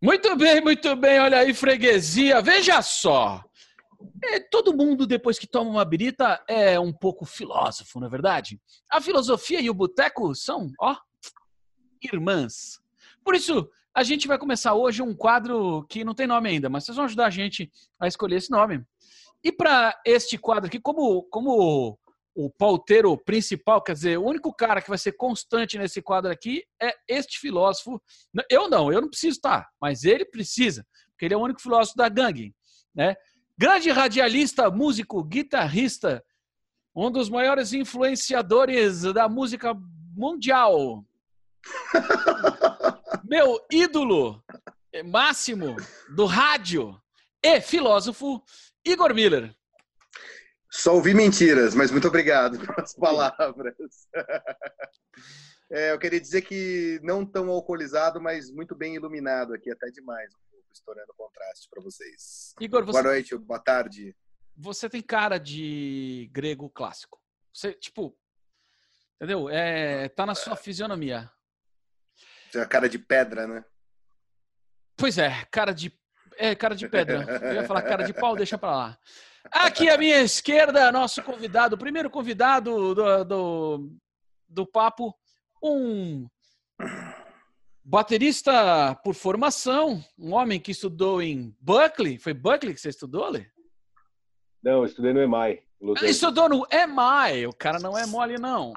Muito bem, muito bem. Olha aí, freguesia. Veja só. É, todo mundo, depois que toma uma birita, é um pouco filósofo, não é verdade? A filosofia e o boteco são, ó, irmãs. Por isso, a gente vai começar hoje um quadro que não tem nome ainda, mas vocês vão ajudar a gente a escolher esse nome. E para este quadro aqui, como, como o pauteiro principal, quer dizer, o único cara que vai ser constante nesse quadro aqui é este filósofo. Eu não, eu não preciso estar, mas ele precisa, porque ele é o único filósofo da gangue, né? Grande radialista, músico, guitarrista, um dos maiores influenciadores da música mundial. Meu ídolo máximo do rádio e filósofo, Igor Miller. Só ouvi mentiras, mas muito obrigado pelas palavras. É, eu queria dizer que não tão alcoolizado, mas muito bem iluminado aqui, até demais, um pouco, estourando contraste para vocês. Igor, você, boa noite, boa tarde. Você tem cara de grego clássico. Você, tipo, entendeu? É, tá na sua fisionomia. Tem a cara de pedra, né? Pois é, cara de é, cara de pedra. Eu ia falar cara de pau, deixa pra lá. Aqui à minha esquerda, nosso convidado, o primeiro convidado do, do, do papo, um baterista por formação, um homem que estudou em Berkeley. Foi Berkeley que você estudou, Ale? Não, eu estudei no EMI. Ele estudou no EMI. O cara não é mole, não.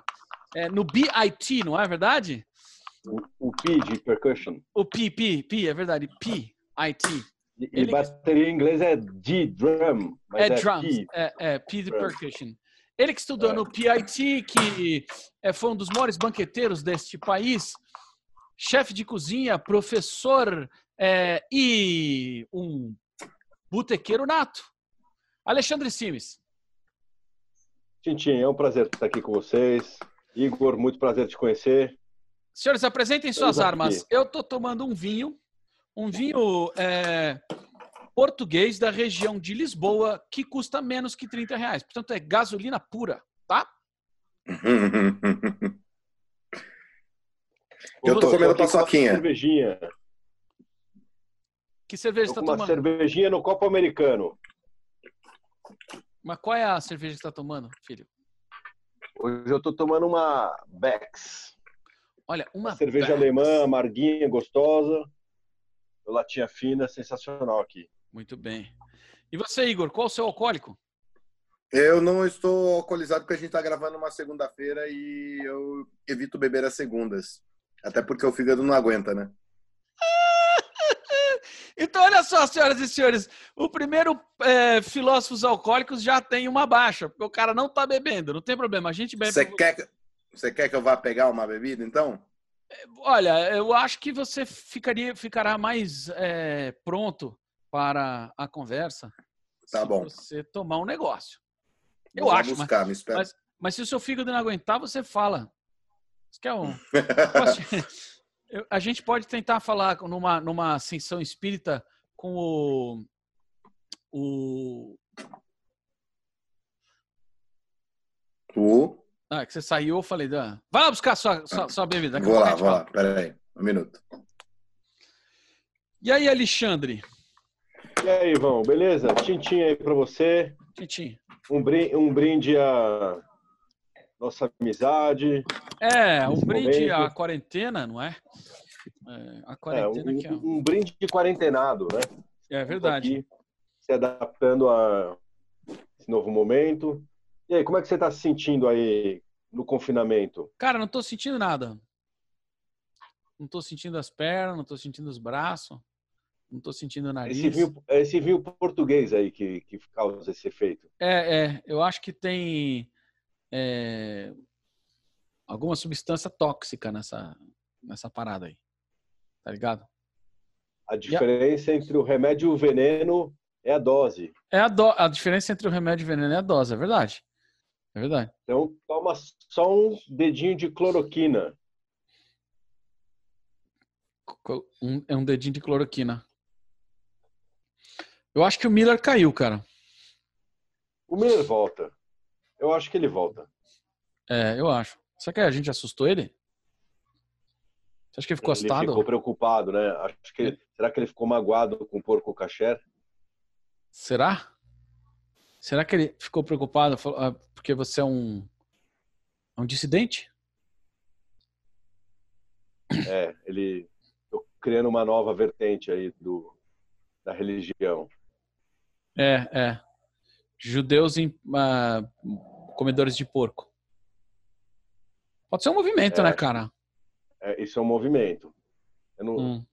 É no BIT, não é verdade? O, o P de percussion. O P, P, P, é verdade. P, IT. E Ele... bateria em inglês é D, drum. é, é drums, P. É, é P de percussion. Ele que estudou é. no PIT, que é, foi um dos maiores banqueteiros deste país, chefe de cozinha, professor é, e um botequeiro nato. Alexandre Simes. Tintin, é um prazer estar aqui com vocês. Igor, muito prazer te conhecer. Senhores, apresentem suas armas. Eu estou tomando um vinho, um vinho é, português da região de Lisboa que custa menos que 30 reais. Portanto, é gasolina pura, tá? Eu tô comendo paçoquinha. Cervejinha. Que cerveja você tá tomando? Uma cervejinha no copo americano. Mas qual é a cerveja que você tá tomando, filho? Hoje eu tô tomando uma Bex. Olha, uma, uma cerveja Bex. alemã, amarguinha, gostosa. Latinha fina, sensacional aqui. Muito bem. E você, Igor, qual o seu alcoólico? Eu não estou alcoolizado porque a gente está gravando uma segunda-feira e eu evito beber as segundas. Até porque o fígado não aguenta, né? então, olha só, senhoras e senhores, o primeiro é, filósofos alcoólicos já tem uma baixa, porque o cara não está bebendo, não tem problema, a gente bebe. Você quer, você quer que eu vá pegar uma bebida, então? Olha, eu acho que você ficaria, ficará mais é, pronto para a conversa tá se bom. você tomar um negócio. Eu Vou acho, buscar, mas, me mas, mas, se o seu fígado não aguentar, você fala. Você quer um... a gente pode tentar falar numa, numa ascensão espírita com o, o... O... Ah, que você saiu, eu falei, vai lá buscar sua, sua, sua bebida. Vou lá, vou lá, peraí, um minuto. E aí, Alexandre? E aí, Ivan, beleza? Tintim aí para você. Tintim. Um brinde, um brinde à nossa amizade. É, um brinde momento. à quarentena, não é? é a quarentena é, um, que é um... um brinde de quarentenado, né? É verdade. Aqui, se adaptando a esse novo momento. E aí, como é que você está se sentindo aí no confinamento? Cara, não estou sentindo nada. Não estou sentindo as pernas, não estou sentindo os braços. Não estou sentindo o nariz. Esse vinho, esse vinho português aí que, que causa esse efeito. É, é. Eu acho que tem é, alguma substância tóxica nessa, nessa parada aí. Tá ligado? A diferença a... entre o remédio e o veneno é a dose. É a, do... a diferença entre o remédio e o veneno é a dose, é verdade. É verdade. Então toma só um dedinho de cloroquina. Um, é um dedinho de cloroquina. Eu acho que o Miller caiu, cara. O Miller volta. Eu acho que ele volta. É, eu acho. Será que a gente assustou ele? Você acha que ele ficou Ele assustado? ficou preocupado, né? Acho que É. será que ele ficou magoado com o porco caché? Será? Será que ele ficou preocupado falou, ah, porque você é um, é um dissidente? É, ele tô criando uma nova vertente aí do da religião. É, é. Judeus em, ah, comedores de porco. Pode ser um movimento, É. né, cara? É, isso é um movimento. Não- Hum.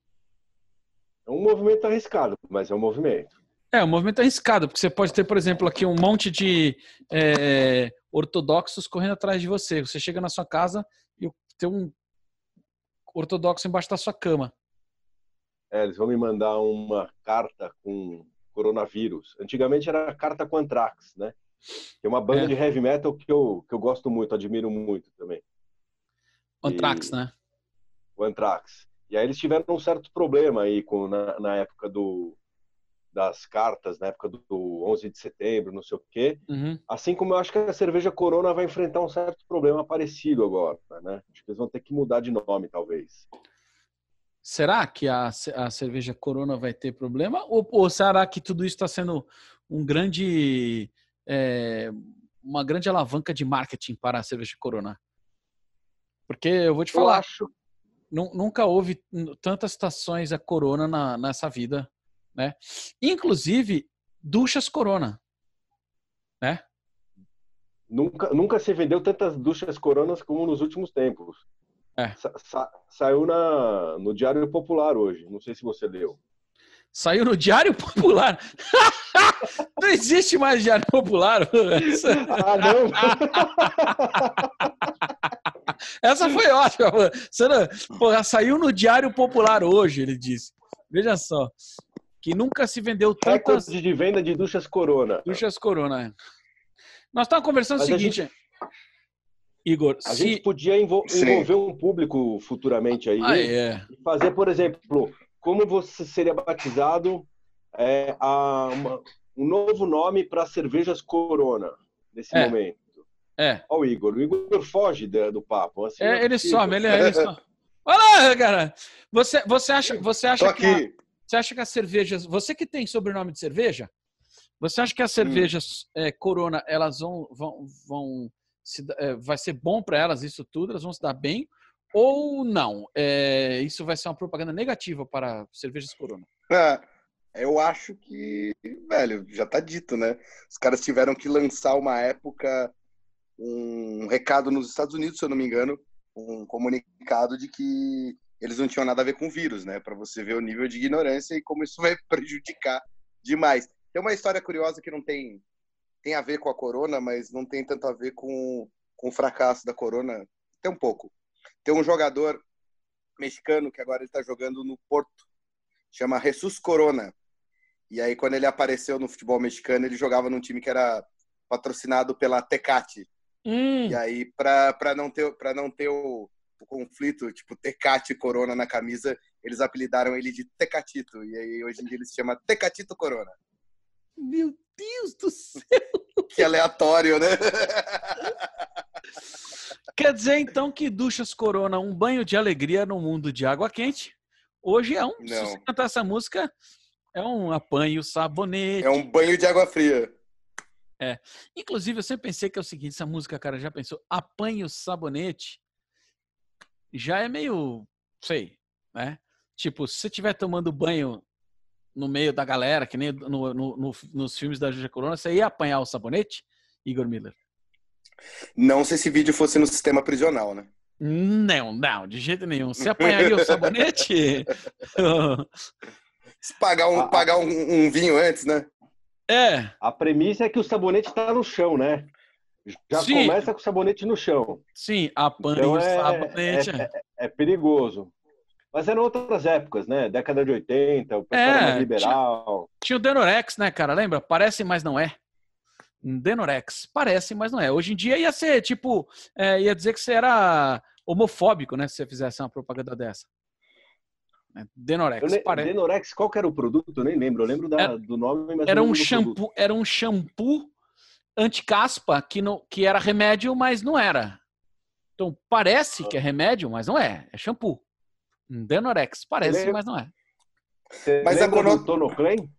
É um movimento arriscado, mas é um movimento. É, um movimento arriscado, porque você pode ter, por exemplo, aqui um monte de é, ortodoxos correndo atrás de você. Você chega na sua casa e tem um ortodoxo embaixo da sua cama. É, eles vão me mandar uma carta com coronavírus. Antigamente era carta com Anthrax, né? Que é uma banda É. de heavy metal que eu, que eu gosto muito, admiro muito também. Antrax, E- né? o Anthrax. E aí eles tiveram um certo problema aí com, na, na época do, das cartas, na época do, do 11 de setembro, não sei o quê. Uhum. Assim como eu acho que a cerveja Corona vai enfrentar um certo problema parecido agora, né? Acho que eles vão ter que mudar de nome, talvez. Será que a, a cerveja Corona vai ter problema? Ou, ou será que tudo isso está sendo um grande, é, uma grande alavanca de marketing para a cerveja Corona? Porque eu vou te Eu falar, acho nu- nunca houve tantas estações a Corona na- nessa vida, né? Inclusive duchas Corona, né? Nunca, nunca se vendeu tantas duchas coronas como nos últimos tempos. É. Sa- sa- saiu na, no Diário Popular hoje. Não sei se você leu. Saiu no Diário Popular. Não existe mais Diário Popular. Ah, não! Essa foi ótima. Você não- Porra, saiu no Diário Popular hoje, ele disse. Veja só. Que nunca se vendeu tantas Recorde de venda de duchas corona. duchas Corona. Nós estávamos conversando o Mas a seguinte, Igor. A se... gente podia envol- Sim. envolver um público futuramente aí Ah, é. e fazer, por exemplo, como você seria batizado é, a uma- um novo nome para cervejas Corona nesse É. momento. É. Ó, o Igor. O Igor foge da- do papo. assim, não É, ele some, ele, ele some. Olha lá, cara. Você, você acha, você Tô acha que aqui. Você acha que as cervejas. Você que tem sobrenome de cerveja, você acha que Hum. as cervejas é, Corona elas vão. vão, vão se é, vai ser bom para elas isso tudo? Elas vão se dar bem? Ou não? É, isso vai ser uma propaganda negativa para cervejas Corona? Ah, eu acho que, velho, já tá dito, né? Os caras tiveram que lançar uma época um recado nos Estados Unidos, se eu não me engano, um comunicado de que eles não tinham nada a ver com vírus, né? Para você ver o nível de ignorância e como isso vai prejudicar demais. Tem uma história curiosa que não tem tem a ver com a corona, mas não tem tanto a ver com, com o fracasso da corona. Tem um pouco. Tem um jogador mexicano que agora está jogando no Porto, chama Jesus Corona. E aí, quando ele apareceu no futebol mexicano, ele jogava num time que era patrocinado pela Tecate. Hum, E aí, para não ter, pra não ter o conflito, tipo, Tecate e Corona na camisa, eles apelidaram ele de Tecatito. E aí, hoje em dia, ele se chama Tecatito Corona. meu Deus do céu! Que aleatório, né? Quer dizer então que Duchas Corona, um banho de alegria no mundo de água quente, hoje é um. Se Não. você cantar essa música, é um apanho sabonete. É um banho de água fria. Inclusive, eu sempre pensei que é o seguinte: essa música, cara, já pensou? Apanha o sabonete. Já é meio. Sei, né? Tipo, se você estiver tomando banho no meio da galera, que nem no, no- no- nos filmes da Juja Corona, você ia apanhar o sabonete, Igor Miller? Não se esse vídeo fosse no sistema prisional, né? Não, não, de jeito nenhum. Você apanharia o sabonete? Se pagar um, pagar um, um vinho antes, né? é, A premissa é que o sabonete está no chão, né? Já Sim. começa com o sabonete no chão. sim, apanha Então o é- sabonete. É perigoso. Mas eram outras épocas, né? Década de 80, o pessoal É, era mais liberal. Tinha o Denorex, né, cara? Lembra? Parece, mas não é. Um Denorex. Parece, mas não é. Hoje em dia ia ser, tipo, é, ia dizer que você era homofóbico, né? Se você fizesse uma propaganda dessa. É, Denorex. Eu ne- pare- Denorex, qual que era o produto? Eu nem lembro. Eu lembro da- Era- do nome, mas Era um do produto. shampoo, era um shampoo anti-caspa que, não, que era remédio, mas não era. Então parece que é remédio, mas não é. É shampoo. Denorex. Parece, mas não é. Você mas a do Tonoclen?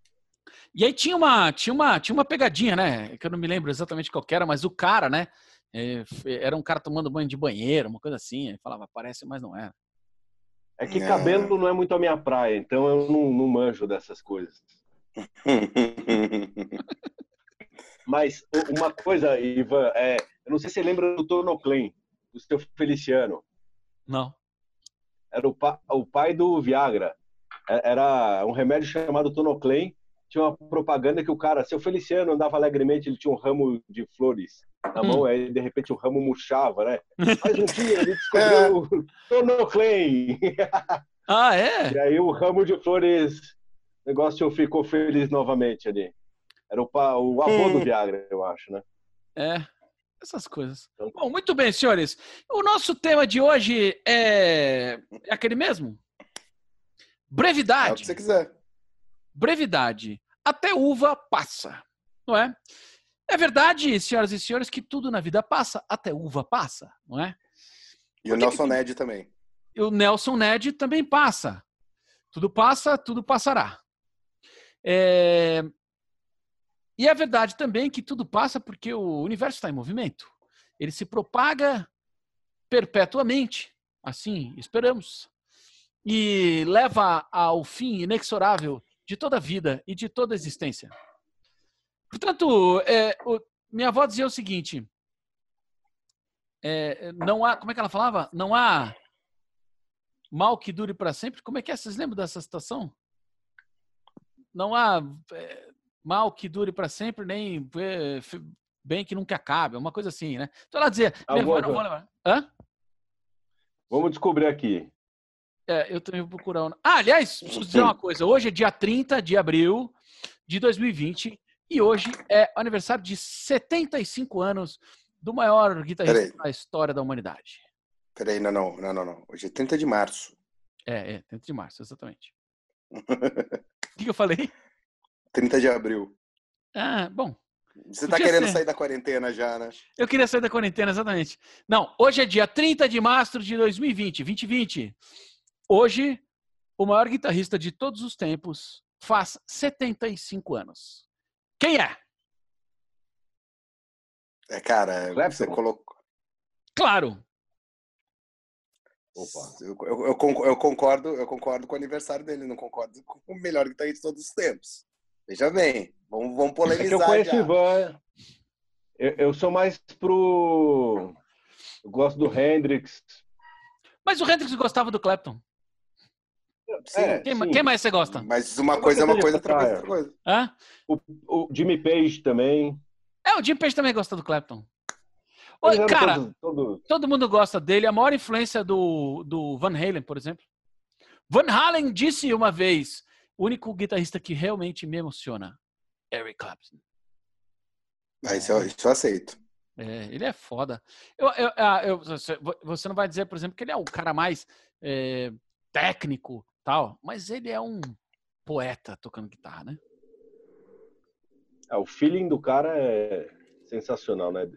E aí tinha uma, tinha, uma, tinha uma pegadinha, né? Que eu não me lembro exatamente qual era, mas o cara, né? É, era um cara tomando banho de banheiro, uma coisa assim. Ele falava, parece, mas não era. É que cabelo não é muito a minha praia, então eu não, não manjo dessas coisas. Mas uma coisa, Ivan, é, eu não sei se você lembra do Tonoclen, do seu Feliciano. Não. Era o, pa, o pai do Viagra. É, era um remédio chamado Tonoclen. Tinha uma propaganda que o cara, seu Feliciano, andava alegremente, ele tinha um ramo de flores na mão, hum. aí de repente o ramo murchava, né? Mas um dia ele descobriu o Tonoclen. Ah, é? E aí o ramo de flores, o negócio ficou feliz novamente ali. Era o, pa, o avô hum. do Viagra, eu acho, né? É, essas coisas. Então, Bom, muito bem, senhores. O nosso tema de hoje é, é aquele mesmo? Brevidade. É o que você quiser. Brevidade. Até uva passa, não é? É verdade, senhoras e senhores, que tudo na vida passa, até uva passa, não é? E o Nelson que... Ned também. E o Nelson Ned também passa. Tudo passa, tudo passará. É... E é verdade também que tudo passa porque o universo está em movimento. Ele se propaga perpetuamente, assim esperamos, e leva ao fim inexorável de toda a vida e de toda a existência. Portanto, é, o, minha avó dizia o seguinte: é, não há, como é que ela falava? Não há mal que dure para sempre. Como é que é? Vocês lembram dessa situação? Não há é, mal que dure para sempre, nem é, bem que nunca acabe, uma coisa assim, né? Então ela dizia, ah, vou, não vou lembrar. Hã? Vamos descobrir aqui. É, eu também vou procurar. Um... Ah, aliás, preciso dizer uma coisa. Hoje é dia 30 de abril de 2020 e hoje é aniversário de 75 anos do maior guitarrista da história da humanidade. Peraí, não, não, não, não, não. Hoje é 30 de março. É, é, 30 de março, exatamente. O que, que eu falei? 30 de abril. Ah, bom. Você tá querendo ser. sair da quarentena já, né? Eu queria sair da quarentena, exatamente. Não, hoje é dia 30 de março de 2020, 2020. Hoje, o maior guitarrista de todos os tempos faz 75 anos. Quem é? É, cara, você colocou. Claro. Opa. Eu, eu, eu, concordo, eu concordo com o aniversário dele, não concordo com o melhor guitarrista de todos os tempos. Veja bem, vamos, vamos polemizar. É que eu conheço o Ivan. Eu, eu, sou mais pro. Eu gosto do Hendrix. Mas o Hendrix gostava do Clapton. É, quem, sim. quem, mais você gosta? Mas uma coisa é uma coisa, outra coisa é outra coisa. Hã? O, o Jimmy Page também. É, o Jimmy Page também gosta do Clapton. cara, todo, todo... todo, mundo gosta dele. A maior influência do, do Van Halen, por exemplo. Van Halen disse uma vez: o único guitarrista que realmente me emociona, Eric Clapton. Ah, isso, eu, isso eu aceito. É, ele é foda. Eu, eu, ah, eu, você não vai dizer, por exemplo, que ele é o cara mais é, técnico, tal, mas ele é um poeta tocando guitarra, né? É, o feeling do cara é sensacional, né?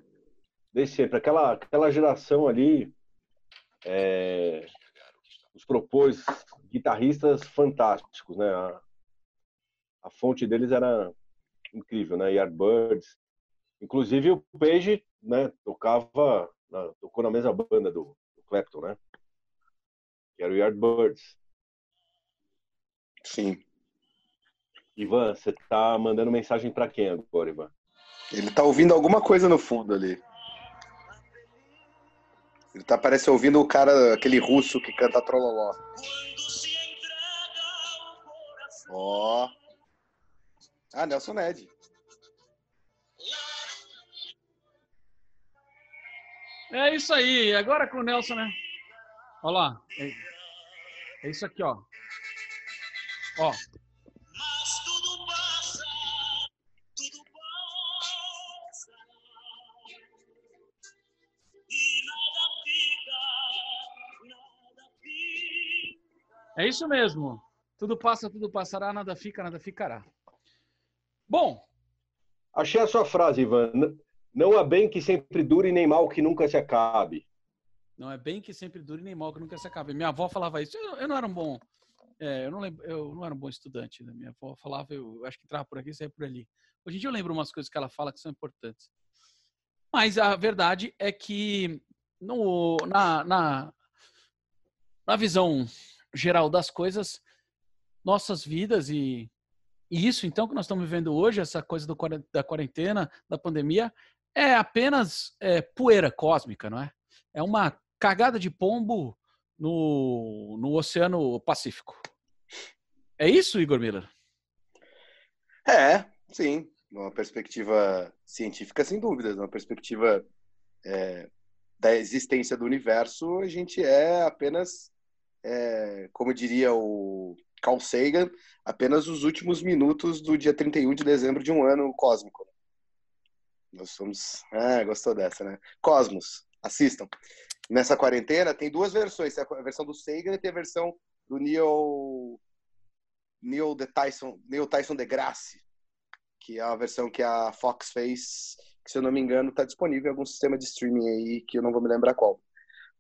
Desde sempre. Aquela, aquela geração ali é, nos propôs guitarristas fantásticos, né? A, a fonte deles era incrível, né? Yardbirds. Inclusive o Page, né? Tocava, na, tocou na mesma banda do, do Clapton, né? Que era o Yardbirds. Sim. Ivan, você tá mandando mensagem para quem agora, Ivan? Ele tá ouvindo alguma coisa no fundo ali. Ele tá, parece, ouvindo o cara, aquele russo que canta Trololó. Ó. Oh. Ah, Nelson Ned. É isso aí. Agora com o Nelson, né? Olha lá. É, é isso aqui, ó. Ó. É isso mesmo. Tudo passa, tudo passará, nada fica, nada ficará. Bom. Achei a sua frase, Ivan. Não há bem que sempre dure, nem mal que nunca se acabe. Não é bem que sempre dure nem mal que nunca se acabe. Minha avó falava isso. Eu, eu não era um bom. É, eu, não lembro, eu não era um bom estudante. Né? Minha avó falava, eu, eu acho que entrava por aqui e saia por ali. Hoje em dia eu lembro umas coisas que ela fala que são importantes. Mas a verdade é que no, na, na, na visão geral das coisas, nossas vidas e, e isso então que nós estamos vivendo hoje, essa coisa do, da quarentena, da pandemia, é apenas é, poeira cósmica, não é? É uma cagada de pombo no, no Oceano Pacífico. É isso, Igor Miller? É, sim. Uma perspectiva científica, sem dúvidas. Uma perspectiva é, da existência do universo, a gente é apenas, é, como diria o Carl Sagan, apenas os últimos minutos do dia 31 de dezembro de um ano cósmico. Nós somos. Ah, gostou dessa, né? Cosmos, assistam. Nessa quarentena tem duas versões: tem a versão do Sagan e tem a versão do Neil. Neil, de Tyson, Neil Tyson deGrasse, que é a versão que a Fox fez, que se eu não me engano está disponível em algum sistema de streaming aí, que eu não vou me lembrar qual.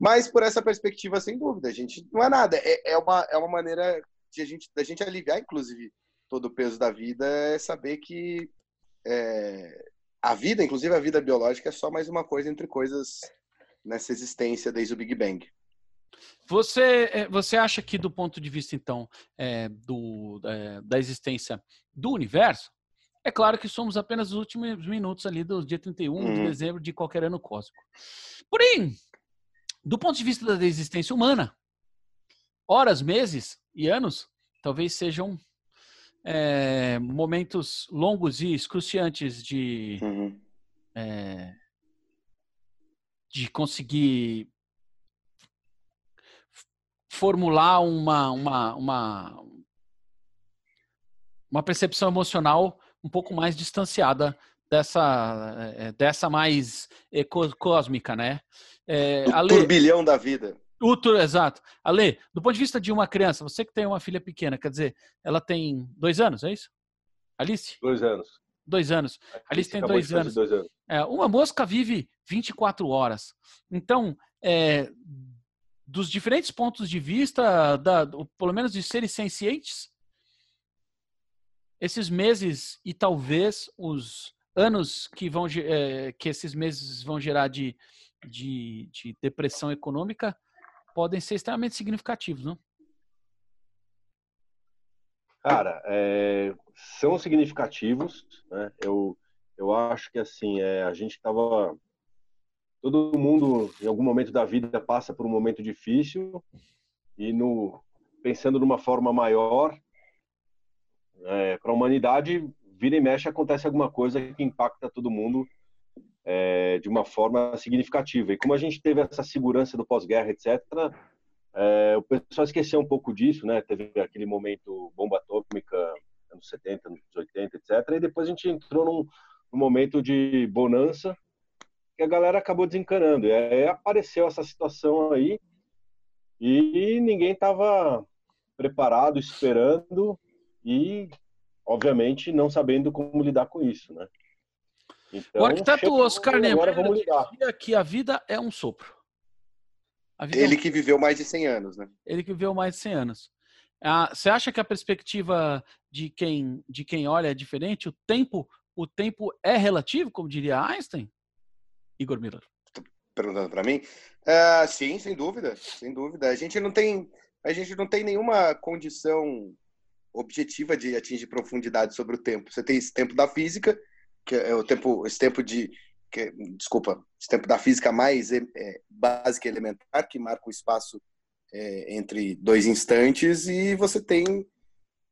Mas por essa perspectiva, sem dúvida, a gente não é nada. É, é, uma, é uma maneira de a gente, da gente aliviar, inclusive, todo o peso da vida, é saber que é, a vida, inclusive a vida biológica, é só mais uma coisa entre coisas nessa existência desde o Big Bang. Você, é, você acha que, do ponto de vista, então, é, do, é, da existência do universo, é claro que somos apenas os últimos minutos ali do dia 31 uhum. de dezembro de qualquer ano cósmico. Porém, do ponto de vista da existência humana, horas, meses e anos talvez sejam é, momentos longos e excruciantes de, uhum. é, de conseguir formular uma, uma, uma, uma percepção emocional um pouco mais distanciada dessa, é, dessa mais cósmica, né? É, o Ale, turbilhão da vida. O, exato. Ale, do ponto de vista de uma criança, você que tem uma filha pequena, quer dizer, ela tem dois anos, é isso? Alice? Dois anos. Dois anos. Alice, Alice tem dois anos. dois anos. É, uma mosca vive 24 horas. Então, é, dos diferentes pontos de vista, da, pelo menos de serem sencientes, esses meses e talvez os anos que vão é, que esses meses vão gerar de, de, de depressão econômica podem ser extremamente significativos, não? Cara, é, são significativos. Né? Eu, eu acho que assim é, a gente estava todo mundo em algum momento da vida passa por um momento difícil e no pensando numa forma maior é, para a humanidade vira e mexe acontece alguma coisa que impacta todo mundo é, de uma forma significativa. E como a gente teve essa segurança do pós-guerra, etc., é, o pessoal esqueceu um pouco disso, né? Teve aquele momento bomba atômica, anos 70, anos 80, etc. E depois a gente entrou num, num momento de bonança que a galera acabou desencanando. E aí apareceu essa situação aí e ninguém estava preparado, esperando e, obviamente, não sabendo como lidar com isso, né? Então, o arquiteto Oscar Niemeyer dizia que a vida é um sopro. Ele é um... que viveu mais de 100 anos, né? Ele que viveu mais de 100 anos. Ah, você acha que a perspectiva de quem, de quem olha é diferente? O tempo, o tempo é relativo, como diria Einstein? Igor Miller. Perguntando para mim? Uh, sim, sem dúvida, sem dúvida. A gente não tem, a gente não tem nenhuma condição objetiva de atingir profundidade sobre o tempo. Você tem esse tempo da física que é o tempo, esse tempo de, que, desculpa, esse tempo da física mais é, é, básica e elementar, que marca o espaço é, entre dois instantes, e você tem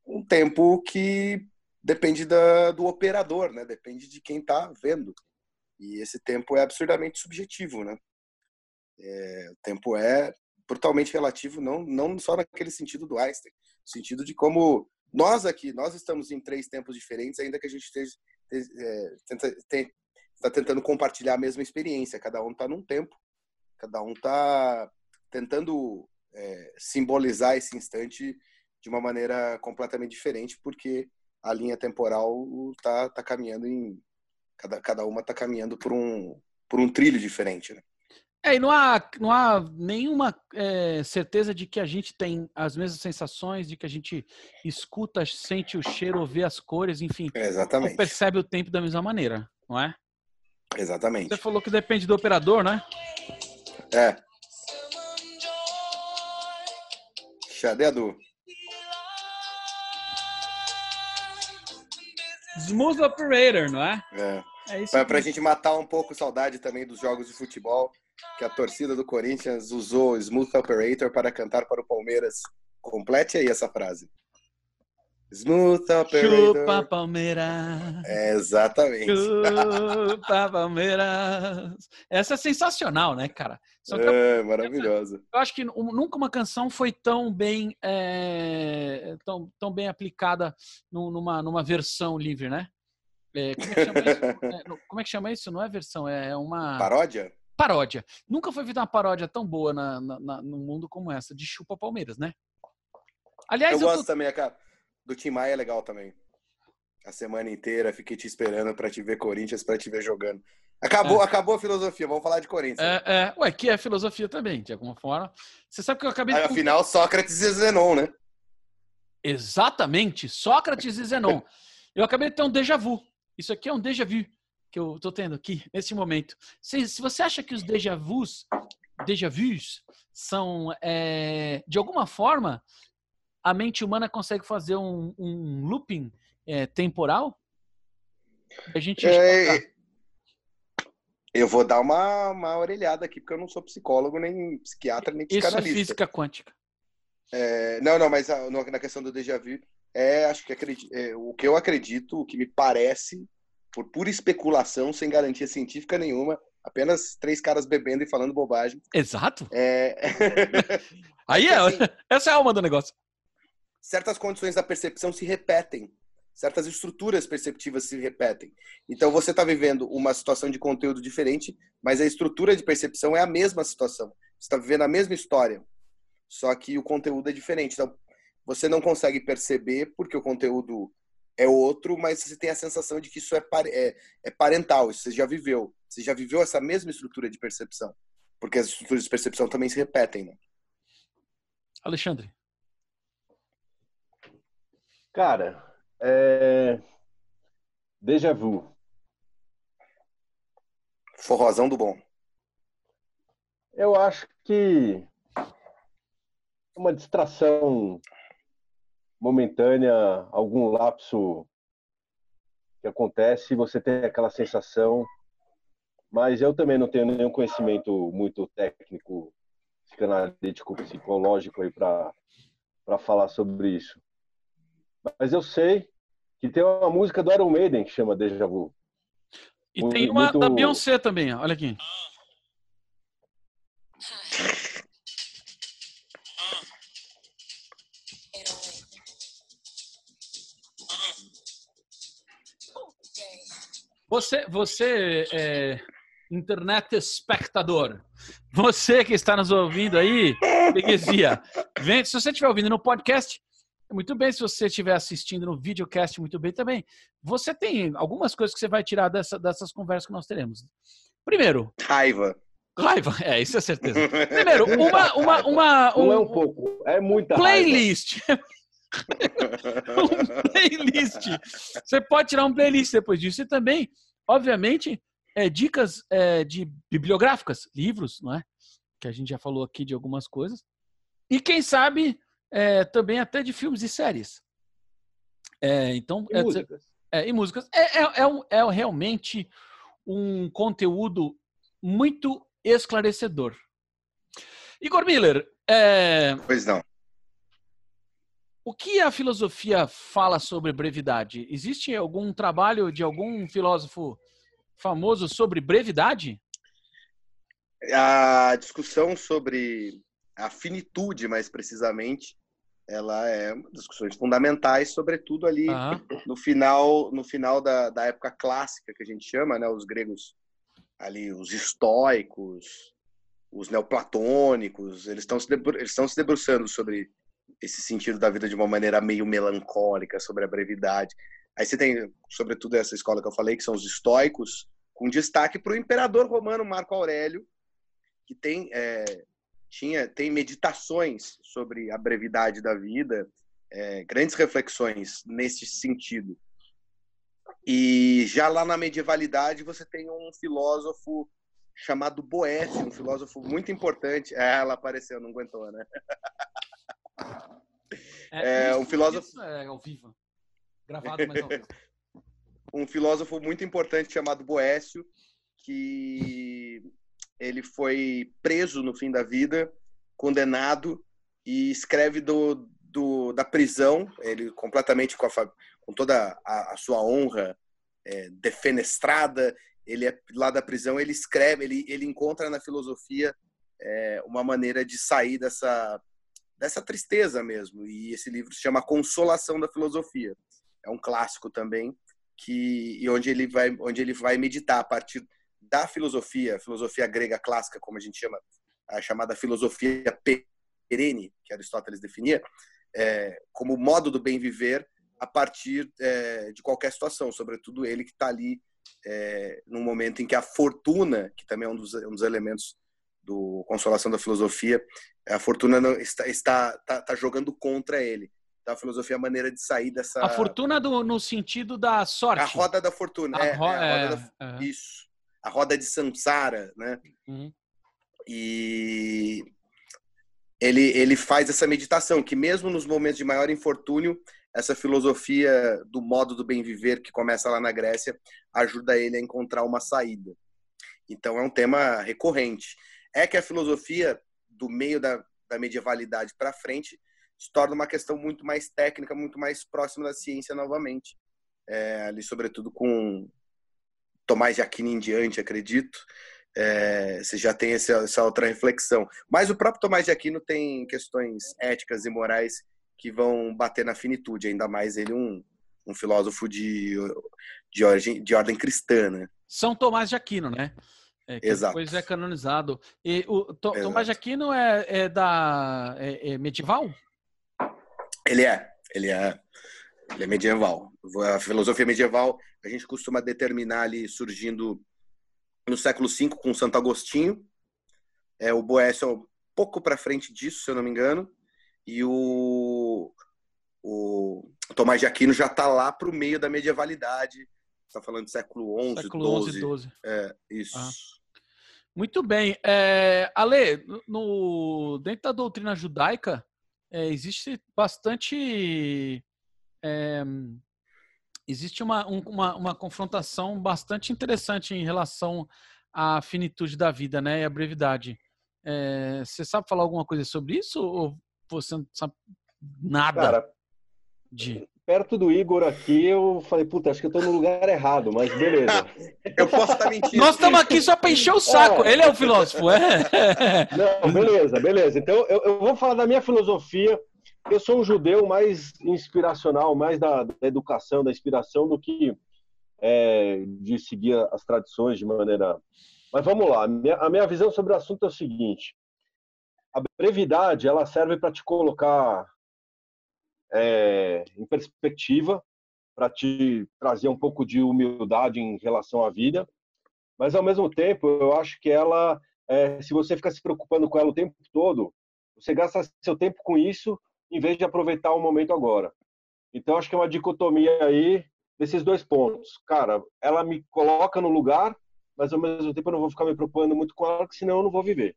um tempo que depende da, do operador, né? Depende de quem está vendo. E esse tempo é absurdamente subjetivo, né? É, o tempo é brutalmente relativo, não, não só naquele sentido do Einstein, no sentido de como nós aqui, nós estamos em três tempos diferentes, ainda que a gente esteja, é, está tentando compartilhar a mesma experiência. Cada um está num tempo, cada um está tentando é, simbolizar esse instante de uma maneira completamente diferente, porque a linha temporal está tá caminhando em cada, cada uma está caminhando por um por um trilho diferente. Né? É, e não há, não há nenhuma é, certeza de que a gente tem as mesmas sensações, de que a gente escuta, sente o cheiro, vê as cores, enfim. Exatamente. percebe o tempo da mesma maneira, não é? Exatamente. Você falou que depende do operador, né? É. Xadeadu. Smooth Operator, não é? É. É isso Pra, pra gente matar um pouco saudade também dos jogos de futebol, que a torcida do Corinthians usou Smooth Operator para cantar para o Palmeiras. Complete aí essa frase. Smooth Chupa Operator. Palmeiras. É, exatamente. Chupa Palmeiras. Essa é sensacional, né, cara? Que eu- É, maravilhosa. eu acho que nu- nunca uma canção foi tão bem é, tão, tão bem aplicada num- numa, numa versão livre, né? É, como, é que chama isso? É, como é que chama isso? Não é versão, é uma Paródia? Paródia. Nunca foi feita uma paródia tão boa na, na- no mundo como essa, de Chupa Palmeiras, né? Aliás, Eu eu tô- gosto também, cara. Do Tim Maia é legal também. A semana inteira fiquei te esperando pra te ver Corinthians, pra te ver jogando. Acabou, acabou a filosofia, vamos falar de Corinthians. É, é, ué, que é filosofia também, de alguma forma. Você sabe que eu acabei Aí, de. afinal, Sócrates e Zenon, né? Exatamente, Sócrates e Zenon. Eu acabei de ter um déjà vu. Isso aqui é um déjà vu que eu tô tendo aqui, nesse momento. Se, se você acha que os déjà vus, déjà vus, são, é, de alguma forma, a mente humana consegue fazer um, um looping é, temporal? A gente É, eu vou dar uma, uma orelhada aqui, porque eu não sou psicólogo, nem psiquiatra, nem Isso é psicanalista. física quântica. É, não, não, mas a- na questão do déjà vu, é, acho que acredi- é, o que eu acredito, o que me parece, por pura especulação, sem garantia científica nenhuma, apenas três caras bebendo e falando bobagem. Exato. É... Aí é, Assim, essa é a alma do negócio. certas condições da percepção se repetem. Certas estruturas perceptivas se repetem. Então você está vivendo uma situação de conteúdo diferente, mas a estrutura de percepção é a mesma situação. Você está vivendo a mesma história, só que o conteúdo é diferente. Então você não consegue perceber porque o conteúdo é outro, mas você tem a sensação de que isso é, é- é parental, isso você já viveu. Você já viveu essa mesma estrutura de percepção. Porque as estruturas de percepção também se repetem, né? Alexandre. Cara, é... Déjà vu. Forrozão do bom. Eu acho que é uma distração momentânea, algum lapso que acontece e você tem aquela sensação, mas eu também não tenho nenhum conhecimento muito técnico, psicanalítico, psicológico aí para para falar sobre isso. Mas eu sei que tem uma música do Iron Maiden que chama Deja Vu. E Muito- tem uma muito- da Beyoncé também, olha aqui. Você, você é, internet espectador, você que está nos ouvindo aí, freguesia, vem, se você estiver ouvindo no podcast, muito bem. Se você estiver assistindo no videocast, muito bem também. Você tem algumas coisas que você vai tirar dessa, dessas conversas que nós teremos. Primeiro, Raiva. raiva. É, isso é certeza. Primeiro, uma, uma, uma, Não é um um pouco, é muita raiva. Playlist. um playlist. Você pode tirar um playlist depois disso. E também, obviamente, é, dicas é, de bibliográficas, livros, não é? Que a gente já falou aqui de algumas coisas. E quem sabe é, também até de filmes e séries. É, então, E é, músicas. é, e músicas. É, é, é, um- é realmente um conteúdo muito esclarecedor. Igor Miller, é, Pois não. O que a filosofia fala sobre brevidade? Existe algum trabalho de algum filósofo famoso sobre brevidade? A discussão sobre a finitude, mais precisamente, ela é discussões fundamentais, sobretudo ali Aham. no final, no final da, da época clássica que a gente chama, né? Os gregos ali, os estoicos, os neoplatônicos, eles estão se, debru- eles estão se debruçando sobre esse sentido da vida de uma maneira meio melancólica, sobre a brevidade. Aí você tem, sobretudo, essa escola que eu falei, que são os estoicos, com destaque para o imperador romano Marco Aurélio, que tem é, tinha tem meditações sobre a brevidade da vida, é, grandes reflexões nesse sentido. E já lá na medievalidade você tem um filósofo chamado Boécio, um filósofo muito importante. É, ela apareceu, não aguentou, né? É, é um filósofo. é ao vivo. Gravado, mas ao vivo. um filósofo muito importante chamado Boécio, que ele foi preso no fim da vida, condenado e escreve do, do da prisão, ele completamente com, a, com toda a, a sua honra é, defenestrada, ele é lá da prisão, ele escreve, ele, ele encontra na filosofia é, uma maneira de sair dessa dessa tristeza mesmo. E esse livro se chama Consolação da Filosofia. É um clássico também que e onde ele vai onde ele vai meditar a partir da filosofia, filosofia grega clássica, como a gente chama, a chamada filosofia perene, que Aristóteles definia, é, como modo do bem viver a partir é, de qualquer situação, sobretudo ele que está ali é, num momento em que a fortuna, que também é um dos, um dos elementos do Consolação da Filosofia, a fortuna não, está, está tá, tá jogando contra ele. Então, a filosofia é a maneira de sair dessa. A fortuna do, no sentido da sorte. A roda da fortuna. A é, ro... é, a roda é, da... Isso. A roda de Samsara, né? Uhum. E ele, ele faz essa meditação, que mesmo nos momentos de maior infortúnio, essa filosofia do modo do bem viver que começa lá na Grécia ajuda ele a encontrar uma saída. Então é um tema recorrente. É que a filosofia do meio da, da medievalidade para frente se torna uma questão muito mais técnica, muito mais próxima da ciência novamente. É, ali, sobretudo, com Tomás de Aquino em diante, acredito, é, você já tem essa, essa, outra reflexão. Mas o próprio Tomás de Aquino tem questões éticas e morais que vão bater na finitude, ainda mais ele um, um filósofo de, de, origem, de ordem cristã, né? São Tomás de Aquino, né? É, que Exato. depois é canonizado. E o to, Tomás de Aquino é, é da é, é medieval? Ele é, ele é, ele é medieval. A filosofia medieval a gente costuma determinar ali surgindo no século V com Santo Agostinho. É, o Boécio é um pouco para frente disso, se eu não me engano. E o, o Tomás de Aquino já está lá para o meio da medievalidade. Está falando do século XI, século XI, XII. É, isso. Ah. Muito bem. É, Ale, no, dentro da doutrina judaica, é, existe bastante. É, existe uma, um, uma, uma confrontação bastante interessante em relação à finitude da vida né, e à brevidade. É, você sabe falar alguma coisa sobre isso? Ou você não sabe nada Cara, de. Perto do Igor aqui, eu falei, puta, acho que eu tô no lugar errado, mas beleza. eu posso estar mentindo. Nós estamos aqui só para encher o saco. É. Ele é o filósofo, é? Não, beleza, beleza. Então, eu, eu vou falar da minha filosofia. Eu sou um judeu mais inspiracional, mais da, da educação, da inspiração, do que é, de seguir as tradições de maneira. Mas vamos lá. A minha, a minha visão sobre o assunto é o seguinte: a brevidade ela serve para te colocar é, em perspectiva, para te trazer um pouco de humildade em relação à vida, mas ao mesmo tempo eu acho que ela, é, se você ficar se preocupando com ela o tempo todo, você gasta seu tempo com isso em vez de aproveitar o momento agora. Então acho que é uma dicotomia aí desses dois pontos. Cara, ela me coloca no lugar, mas ao mesmo tempo eu não vou ficar me preocupando muito com ela, porque senão eu não vou viver.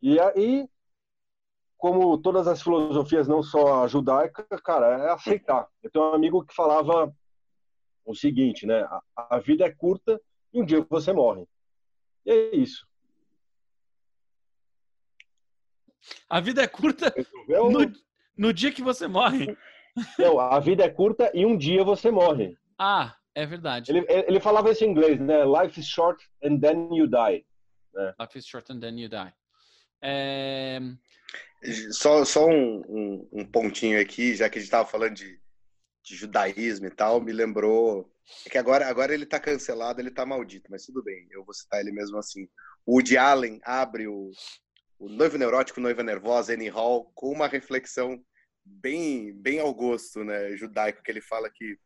E aí, como todas as filosofias, não só a judaica, cara, é aceitar. Eu tenho um amigo que falava o seguinte, né? A, vida é curta e um dia você morre. E é isso. A vida é curta no, no dia que você morre. Não, a vida é curta e um dia você morre. Ah, é verdade. Ele, ele falava isso em inglês, né? Life is short and then you die. Né? Life is short and then you die. É... Só, só um, um, um, pontinho aqui, já que a gente estava falando de, de, judaísmo e tal, me lembrou. É que agora, agora ele está cancelado, ele está maldito, mas tudo bem, eu vou citar ele mesmo assim. O Woody Allen abre o, o Noivo Neurótico, Noiva Nervosa, Annie Hall, com uma reflexão bem, bem ao gosto né, judaico, que ele fala que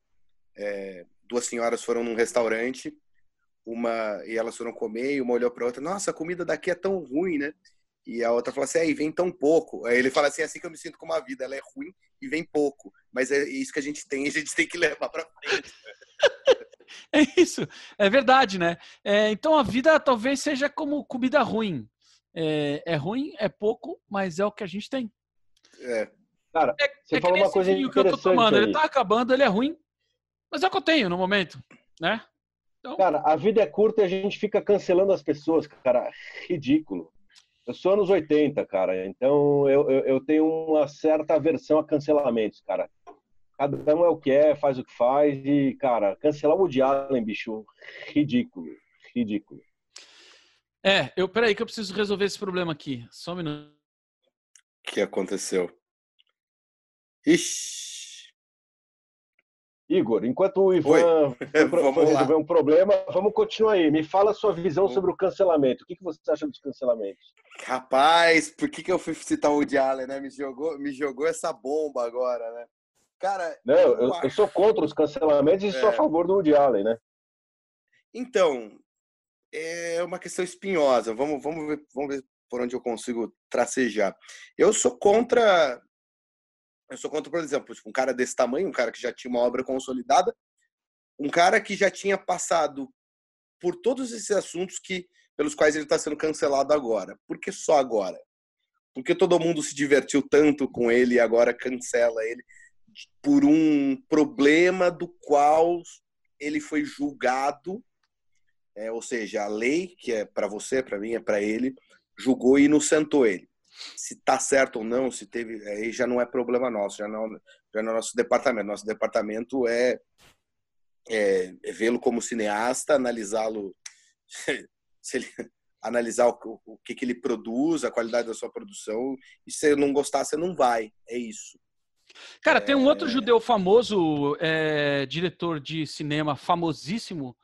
é, duas senhoras foram num restaurante uma e elas foram comer e uma olhou para outra, nossa, a comida daqui é tão ruim, né? E a outra falou assim, é, e vem tão pouco. Aí ele fala assim, é assim que eu me sinto com a vida, ela é ruim e vem pouco. Mas é isso que a gente tem, a gente tem que levar para frente. é isso, é verdade, né? É, então a vida talvez seja como comida ruim. É, é, ruim, é pouco, mas é o que a gente tem. É. Cara, é, você é falou uma coisa interessante que eu tô tomando. Aí. Ele tá acabando, ele é ruim, mas é o que eu tenho no momento, né? Então... Cara, a vida é curta e a gente fica cancelando as pessoas, cara. Ridículo. Eu sou anos 80, cara, então eu, eu, eu tenho uma certa aversão a cancelamentos, cara. Cada um é o que é, faz o que faz e, cara, cancelar o Woody Allen, bicho, ridículo, ridículo. É, eu, peraí que eu preciso resolver esse problema aqui. Só um minuto. O que aconteceu? Ixi. Igor, enquanto o Ivan foi resolver um problema, vamos continuar aí. Me fala a sua visão sobre o cancelamento. O que, você acha dos cancelamentos? Rapaz, por que, que eu fui citar o Woody Allen, né? Me jogou, me jogou essa bomba agora, né? Cara. Não, eu, eu, eu sou contra os cancelamentos e é. sou a favor do Woody Allen, né? Então, é uma questão espinhosa. Vamos, vamos, ver, vamos ver por onde eu consigo tracejar. Eu sou contra eu sou contra, por exemplo, tipo, um cara desse tamanho, um cara que já tinha uma obra consolidada, um cara que já tinha passado por todos esses assuntos que pelos quais ele está sendo cancelado agora. Por que só agora? Porque todo mundo se divertiu tanto com ele e agora cancela ele por um problema do qual ele foi julgado, é, ou seja, a lei que é para você, para mim, é para ele, julgou e inocentou ele se tá certo ou não, se teve, aí já não é problema nosso, já não, já não é nosso departamento. Nosso departamento é, é, é vê-lo como cineasta, analisá-lo, analisar o, o que, que ele produz, a qualidade da sua produção, e se não gostar, você não vai. É isso. Cara, tem um outro é. judeu famoso, é, diretor de cinema famosíssimo,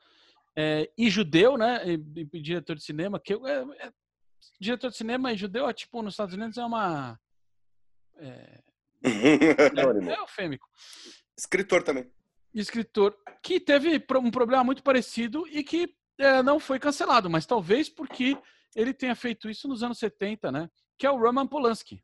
é, e judeu, né? E, e, diretor de cinema, que é, é diretor de cinema e judeu, tipo, nos Estados Unidos é uma. É, é eufêmico. Escritor também. Escritor que teve um problema muito parecido e que é, não foi cancelado, mas talvez porque ele tenha feito isso nos anos 70, né? Que é o Roman Polanski.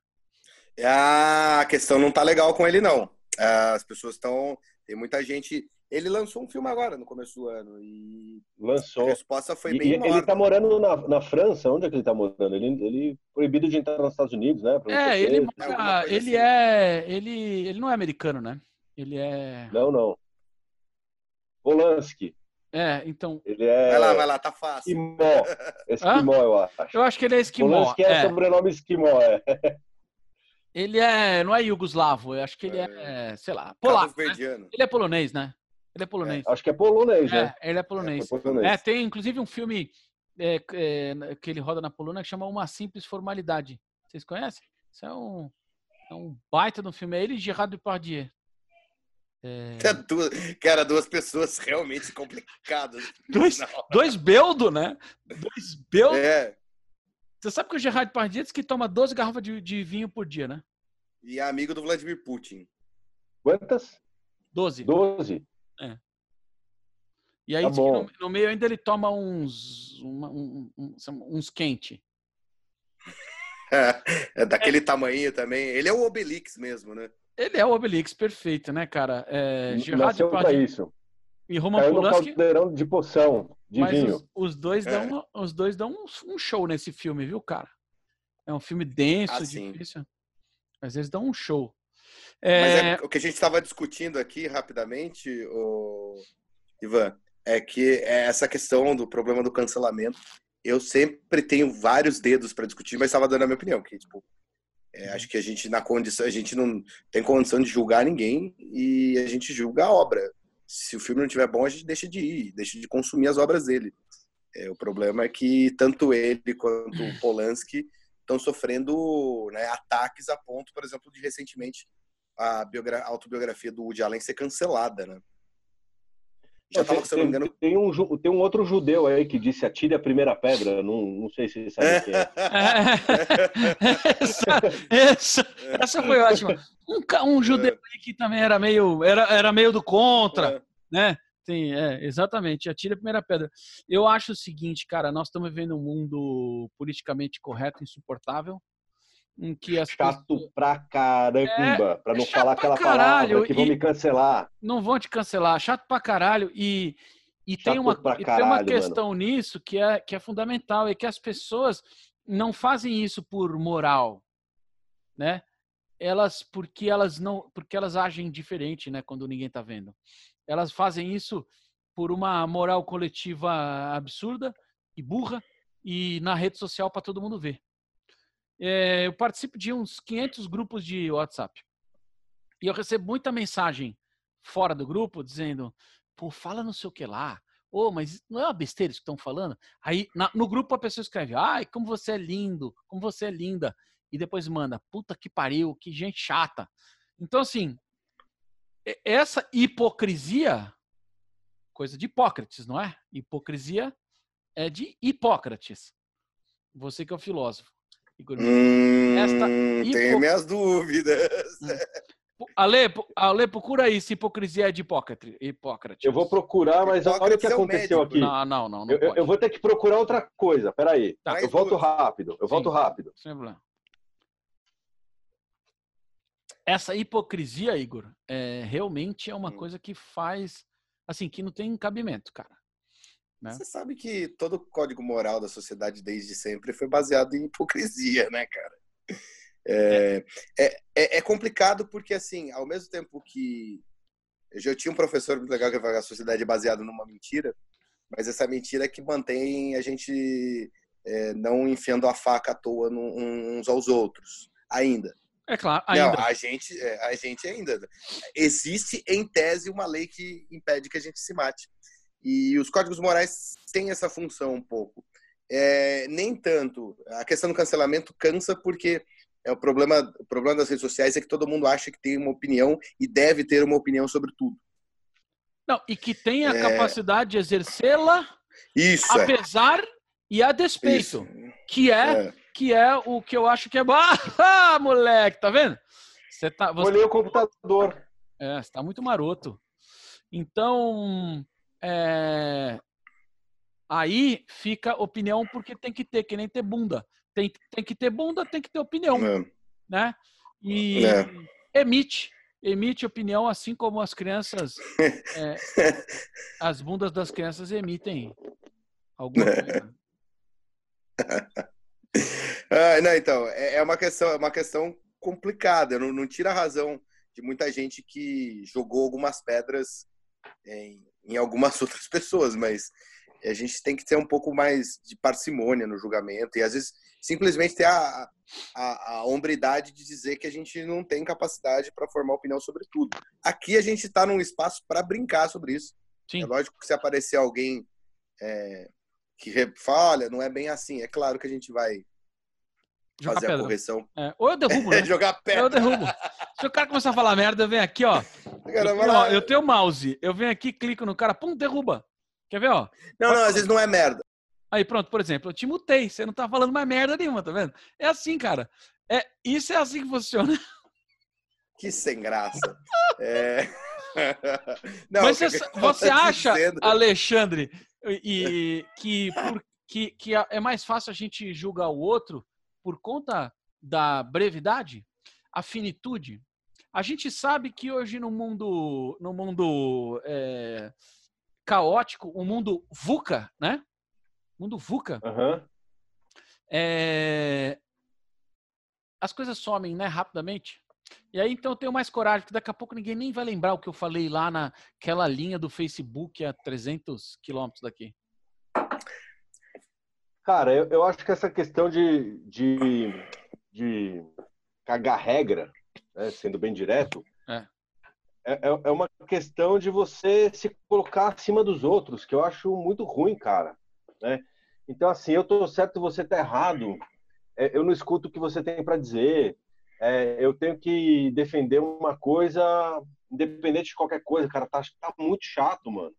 Ah, a questão não tá legal com ele, não. As pessoas estão. Tem muita gente. Ele lançou um filme agora, no começo do ano. E lançou. A resposta foi bem. E, ele tá morando na, na França. Onde é que ele tá morando? Ele, ele proibido de entrar nos Estados Unidos, né? É, ele, mora, ele assim. é. Ele, ele não é americano, né? Ele é. Não, não. Polanski. É, então. Ele é. Vai lá, vai lá, tá fácil. Esquimó. Esquimó, eu acho. Eu acho que ele é esquimó. Polanski é, é. sobrenome esquimó, é. Ele é. Não é iugoslavo, eu acho que ele é, é sei lá, polaco. Né? Ele é polonês, né? Ele é polonês. É, acho que é polonês, é, né? Ele é polonês. É, polonês. é tem inclusive um filme é, é, que ele roda na Polônia que chama Uma Simples Formalidade. Vocês conhecem? Isso é um, é um baita do filme. É ele e Gerard Depardieu. É... Duas, cara, duas pessoas realmente complicadas. dois, dois beldo, né? Dois beldo. É. Você sabe que o Gerard Depardieu diz que toma 12 garrafas de, de vinho por dia, né? E é amigo do Vladimir Putin. Quantas? 12. 12. É. E aí, tá no, no, meio ainda ele toma uns, uma, um, um, uns quente. é daquele é. tamanho também. Ele é o Obelix mesmo, né? Ele é o Obelix, perfeito, né, cara? É, Nasceu pra isso. E Roman Caiu Polanski... no caldeirão de poção, de Mas vinho. Os, os dois é. dão, os dois dão um, um, show nesse filme, viu, cara? É um filme denso, ah, difícil. Mas eles dão um show. É... Mas é, o que a gente estava discutindo aqui rapidamente, o Ivan, é que é essa questão do problema do cancelamento. Eu sempre tenho vários dedos para discutir, mas estava dando a minha opinião, que tipo, é, acho que a gente na condição, a gente não tem condição de julgar ninguém e a gente julga a obra. Se o filme não estiver bom, a gente deixa de ir, deixa de consumir as obras dele. É, o problema é que tanto ele quanto o Polanski estão sofrendo né, ataques a ponto, por exemplo, de recentemente a autobiografia do Woody Allen ser cancelada, né? Já tava, se não me engano... tem, um, tem um outro judeu aí que disse atire a primeira pedra, não, não sei se você sabe quem é. essa, essa, essa, foi ótima. Um, um judeu aí que também era meio, era, era meio do contra, é. né? tem, é, exatamente, atira a primeira pedra. Eu acho o seguinte, cara, nós estamos vivendo um mundo politicamente correto, insuportável, em que as Chato pessoas... pra caramba, é, pra não falar aquela caralho, palavra que vão me cancelar. Não vão te cancelar, chato pra caralho. E, e, tem, uma, caralho, e tem uma questão mano. nisso que é, que é fundamental, é que as pessoas não fazem isso por moral, né? Elas porque elas não, porque elas agem diferente, né, quando ninguém tá vendo. Elas fazem isso por uma moral coletiva absurda e burra e na rede social para todo mundo ver. É, eu participo de uns 500 grupos de WhatsApp e eu recebo muita mensagem fora do grupo dizendo, pô, fala não sei o que lá, Ô, oh, mas não é uma besteira isso que estão falando? Aí na, no grupo a pessoa escreve: Ai, como você é lindo, como você é linda. E depois manda: Puta que pariu, que gente chata. Então, assim, essa hipocrisia, coisa de Hipócrates, não é? Hipocrisia é de Hipócrates. Você que é o filósofo. Hum, Esta hipo... Tenho minhas dúvidas. Hum. Ale, Ale, procura aí se hipocrisia é de Hipócrates. Hipócrates. Eu vou procurar, mas olha o que é aconteceu aqui. Não, não, não. não eu, eu, vou ter que procurar outra coisa. Peraí. Tá. Eu volto rápido. Eu Sim. volto rápido. Sem problema. Essa hipocrisia, Igor, é, realmente é uma hum. coisa que faz. Assim, que não tem cabimento, cara. Né? Você sabe que todo o código moral da sociedade desde sempre foi baseado em hipocrisia, né, cara? É, é, é, é, complicado porque, assim, ao mesmo tempo que eu já tinha um professor muito legal que falava que a sociedade é baseada numa mentira, mas essa mentira é que mantém a gente é, não enfiando a faca à toa uns aos outros, ainda. É claro, ainda. Não, a gente, é, a gente ainda. Existe, em tese, uma lei que impede que a gente se mate. E os códigos morais têm essa função um pouco. É, nem tanto. A questão do cancelamento cansa porque é o problema, o problema das redes sociais é que todo mundo acha que tem uma opinião e deve ter uma opinião sobre tudo. Não, e que tem a é... capacidade de exercê-la isso é. apesar é. e a despeito, Isso. que é, é, que é o que eu acho que é ah, moleque, tá vendo? Você tá você... Olhei o computador. É, você tá muito maroto. Então, é... aí fica opinião porque tem que ter, que nem ter bunda tem, tem que ter bunda, tem que ter opinião, é. né? E é. emite, emite opinião, assim como as crianças, é, as bundas das crianças emitem alguma é. coisa. ah, não, então, é, é uma questão, é uma questão complicada. Não, não tira a razão de muita gente que jogou algumas pedras em, em algumas outras pessoas, mas a gente tem que ter um pouco mais de parcimônia no julgamento e às vezes simplesmente ter a, a, a hombridade de dizer que a gente não tem capacidade para formar opinião sobre tudo. Aqui a gente está num espaço para brincar sobre isso. Sim. É lógico que se aparecer alguém é, que fala, não é bem assim. É claro que a gente vai Jogar fazer pedra. a correção. É. Ou eu derrubo, né? Jogar pedra. Eu derrubo. Se o cara começar a falar merda, eu venho aqui, ó. Cara, eu, ó, eu tenho o mouse. Eu venho aqui, clico no cara, pum, derruba. Quer ver, ó? Não, não, às vezes não é merda. Aí pronto, por exemplo, eu te mutei, você não tá falando mais merda nenhuma, tá vendo? É assim, cara. É, isso é assim que funciona. Que sem graça. é... não, Mas você, você acha, dizendo... Alexandre, e, que, por, que, que é mais fácil a gente julgar o outro por conta da brevidade, a finitude? A gente sabe que hoje no mundo, no mundo é, caótico, o mundo VUCA, né? Mundo VUCA. Uhum. É... As coisas somem, né, rapidamente. E aí, então, eu tenho mais coragem, porque daqui a pouco ninguém nem vai lembrar o que eu falei lá naquela linha do Facebook a 300 quilômetros daqui. Cara, eu, eu, acho que essa questão de, de, de cagar regra, né, sendo bem direto, é. É, é, é uma questão de você se colocar acima dos outros, que eu acho muito ruim, cara. Né? Então, assim, eu tô certo, você tá errado. É, eu não escuto o que você tem para dizer. É, eu tenho que defender uma coisa, independente de qualquer coisa, cara. Tá, tá muito chato, mano.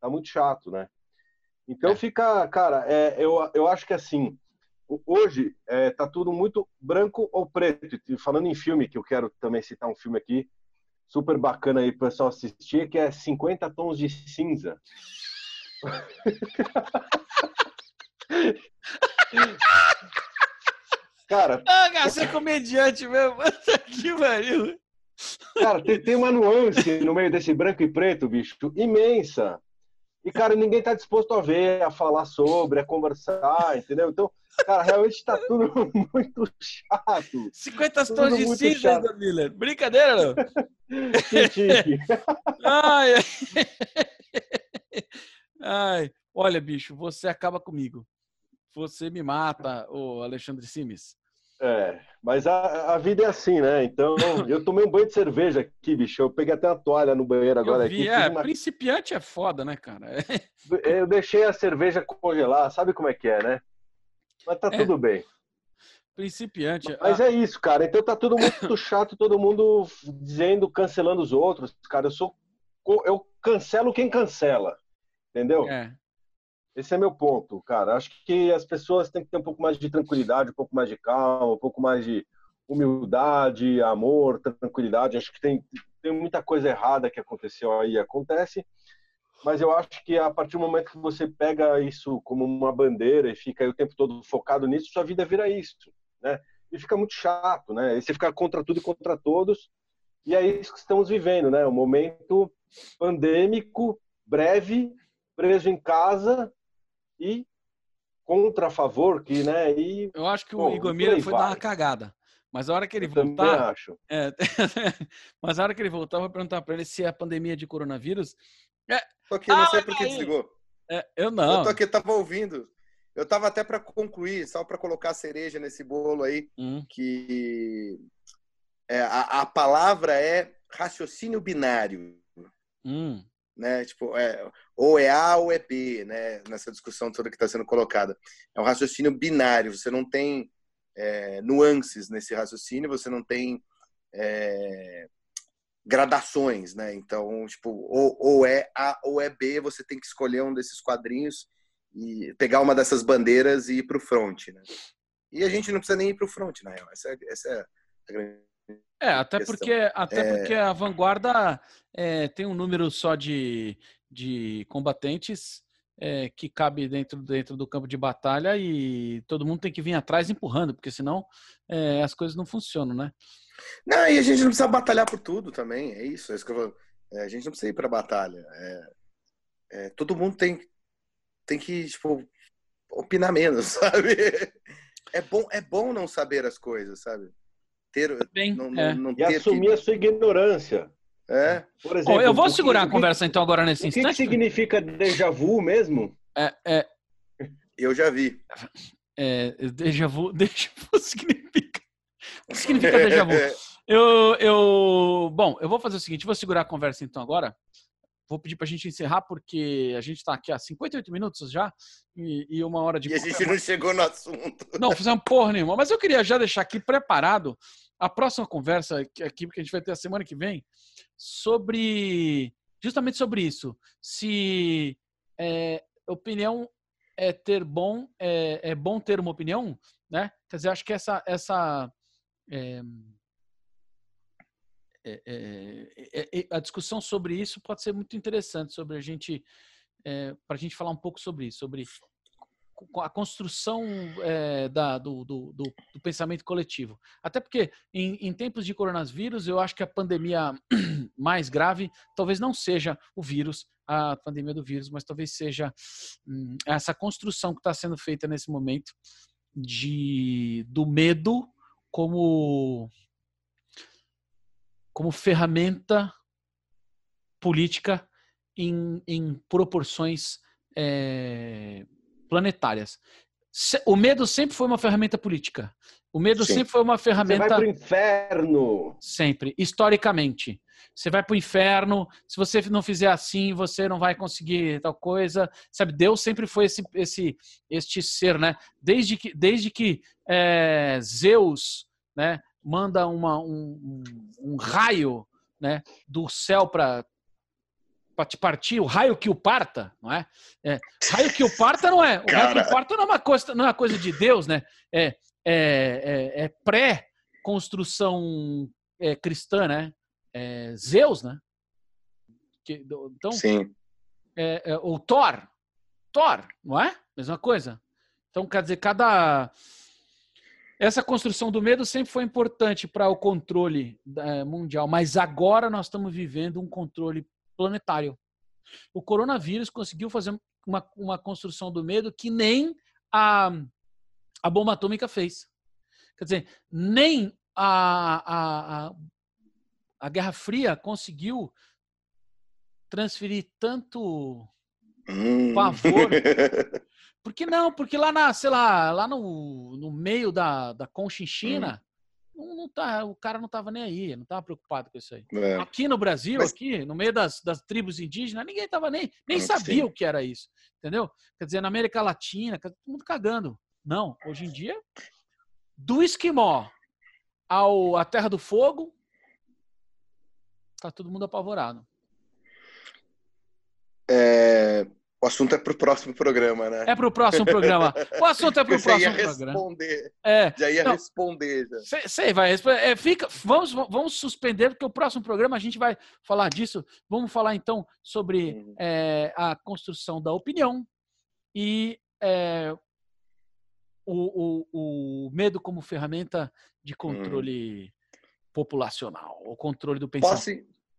Tá muito chato, né? Então é. fica, cara, é, eu, eu acho que assim, hoje é, tá tudo muito branco ou preto. Falando em filme, que eu quero também citar um filme aqui, super bacana aí pro pessoal assistir, que é 50 tons de cinza. Cara, Ah, você é comediante mesmo. Puta que pariu. cara tem, tem uma nuance no meio desse branco e preto, bicho, imensa. E, cara, ninguém tá disposto a ver, a falar sobre, a conversar, entendeu? Então, cara, realmente tá tudo muito chato. 50 Tudo tons de cinza, Miller. Brincadeira, não? Ai, ai. Ai, olha, bicho, você acaba comigo. Você me mata, ô Alexandre Simes. É, mas a, a vida é assim, né? Então, eu tomei um banho de cerveja aqui, bicho. Eu peguei até uma toalha no banheiro agora Eu vi, aqui. é, uma- principiante é foda, né, cara? Eu deixei a cerveja congelar, sabe como é que é, né? Mas tá É. tudo bem. Principiante. Mas Ah, é isso, cara. Então tá todo muito chato, todo mundo dizendo, cancelando os outros. Cara, eu sou. Eu cancelo quem cancela. Entendeu? é. Esse é meu ponto, cara. Acho que as pessoas têm que ter um pouco mais de tranquilidade, um pouco mais de calma, um pouco mais de humildade, amor, tranquilidade. Acho que tem, tem muita coisa errada que aconteceu aí, acontece. Mas eu acho que a partir do momento que você pega isso como uma bandeira e fica o tempo todo focado nisso, sua vida vira isso, né? E fica muito chato, né? E você fica contra tudo e contra todos. E é isso que estamos vivendo, né? Um momento pandêmico, breve, preso em casa e contra a favor, que, né? E Eu acho que o Bom, Igor por Miller aí foi vai. dar uma cagada. Mas a hora que ele eu voltar. acho. é, mas a hora que ele voltar, eu vou perguntar pra ele se é a pandemia de coronavírus. Tô aqui, não Ah, sei por que aí. desligou. É, eu Eu não. tô aqui, tava ouvindo. Eu tava até para concluir, só para colocar a cereja nesse bolo aí, Hum, que é, a, a palavra é raciocínio binário, hum. Né? Tipo, é, ou é A ou é B, né? Nessa discussão toda que está sendo colocada. É um raciocínio binário, você não tem é, nuances nesse raciocínio, você não tem é, gradações, né? Então, tipo, ou, ou é A ou é B, você tem que escolher um desses quadrinhos e pegar uma dessas bandeiras e ir para o front, né? E a gente não precisa nem ir para o front, na real. Essa é, essa é a grande É, até questão. porque, até É. porque a vanguarda é, tem um número só de, de combatentes é, que cabe dentro, dentro do campo de batalha e todo mundo tem que vir atrás empurrando, porque senão é, as coisas não funcionam, né? Não, e a gente não precisa batalhar por tudo também, é isso. É isso que eu falo. É, a gente não precisa ir para batalha. Todo mundo tem, tem que tipo, opinar menos, sabe? É bom, é bom não saber as coisas, sabe? Ter, Bem, não, é. não, não E ter assumir que, a sua ignorância. é, Por exemplo, Bom, eu vou o que- segurar o a que- conversa então agora nesse O que, que instante. significa déjà vu mesmo? É, é, eu já vi. é, déjà vu, déjà vu significa. O que significa déjà vu? Eu, eu, bom, eu vou fazer o seguinte, vou segurar a conversa então agora. Vou pedir para a gente encerrar porque a gente está aqui há 58 minutos já e, e uma hora de E a gente não chegou no assunto. não fizemos porra nenhuma. Mas eu queria já deixar aqui preparado a próxima conversa que aqui que a gente vai ter a semana que vem sobre justamente sobre isso. Se é, opinião é ter bom é, é bom ter uma opinião, né? Quer dizer, acho que essa essa é, é, é, é, a discussão sobre isso pode ser muito interessante sobre a gente para a gente falar um pouco sobre isso, sobre a construção é, da, do, do, do, do, pensamento coletivo. Até porque, em, em, tempos de coronavírus, eu acho que a pandemia mais grave talvez não seja o vírus, a pandemia do vírus, mas talvez seja hum, essa construção que está sendo feita nesse momento de, do medo como, como ferramenta política em, em proporções. É, planetárias. O medo sempre foi uma ferramenta política. O medo Sim. sempre foi uma ferramenta. Você vai para o inferno. Sempre, historicamente. Você vai para o inferno. Se você não fizer assim, você não vai conseguir tal coisa. Sabe? Deus sempre foi esse, esse, este ser, né? Desde que, desde que é, Zeus, né, manda uma, um, um, um raio, né, do céu para te partir, o raio que o parta, não é? é raio que o parta não é. O Cara. raio que o parta não é uma coisa, não é uma coisa de Deus, né? É, é, é, é pré-construção é, cristã, né? é, Zeus, né? Que, então, Sim. É, é, o Thor, Thor, não é? Mesma coisa. Então, quer dizer, cada essa construção do medo sempre foi importante para o controle é, mundial, mas agora nós estamos vivendo um controle planetário. O coronavírus conseguiu fazer uma, uma construção do medo que nem a, a bomba atômica fez. Quer dizer, nem a, a, a, a Guerra Fria conseguiu transferir tanto hum. pavor. Por que não? Porque lá na, sei lá, lá no, no meio da, da Conchinchina, hum. não, não tá, o cara não estava nem aí, não estava preocupado com isso aí. É. Aqui no Brasil, Mas... aqui, no meio das, das tribos indígenas, ninguém estava nem, nem sabia sim. o que era isso. Entendeu? Quer dizer, na América Latina, todo mundo cagando. Não, hoje em dia, do esquimó ao a Terra do Fogo, tá todo mundo apavorado. É, o assunto é para o próximo programa, né? É para o próximo programa. O assunto é para o próximo ia programa. Responder. É. Já ia Não, responder. Sei, vai responder. É, fica, vamos, vamos suspender, porque o próximo programa a gente vai falar disso. Vamos falar então sobre uhum. é, a construção da opinião e é, o, o, o, medo como ferramenta de controle uhum. populacional, o controle do pensamento. Posso,